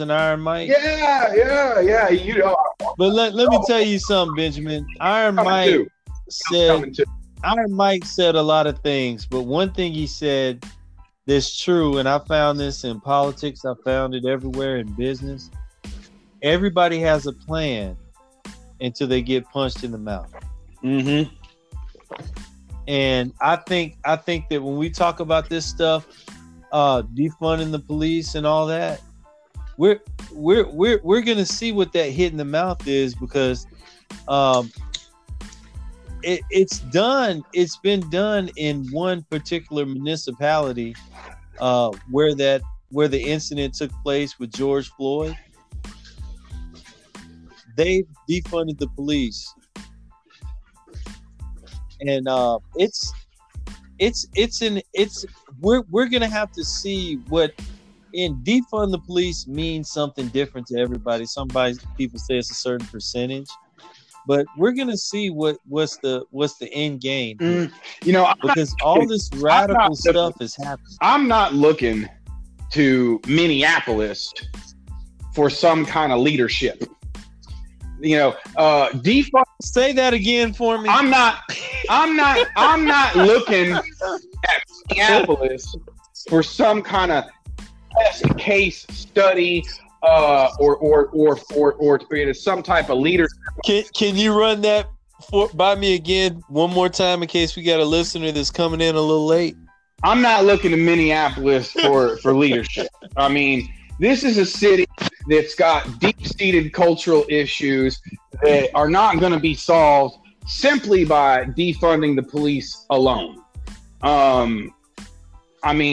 and Iron Mike. Yeah, yeah, yeah. You know, But let, let me tell you something, Benjamin. Iron Mike too. said Iron Mike said a lot of things, but one thing he said that's true, and I found this in politics, I found it everywhere in business. Everybody has a plan until they get punched in the mouth. Mm-hmm. And I think I think that when we talk about this stuff, uh defunding the police and all that, we're we're we're we're gonna see what that hit in the mouth is because um it, it's done it's been done in one particular municipality uh where that where the incident took place with George Floyd. They defunded the police and uh, it's it's it's an it's we're we're gonna have to see what in defund the police means something different to everybody. Somebody people say it's a certain percentage, but we're gonna see what what's the what's the end game Mm, you know, I'm not, because all this radical not- stuff is happening. I'm not looking to Minneapolis for some kind of leadership. You know, uh, defund. Say that again for me. I'm not. I'm not. I'm not looking at Minneapolis for some kind of test case study uh, or or or for or, or some type of leader. Can can you run that for by me again one more time in case we got a listener that's coming in a little late? I'm not looking to Minneapolis for for leadership. I mean, this is a city that's got deep-seated cultural issues that are not going to be solved simply by defunding the police alone. Um, I mean.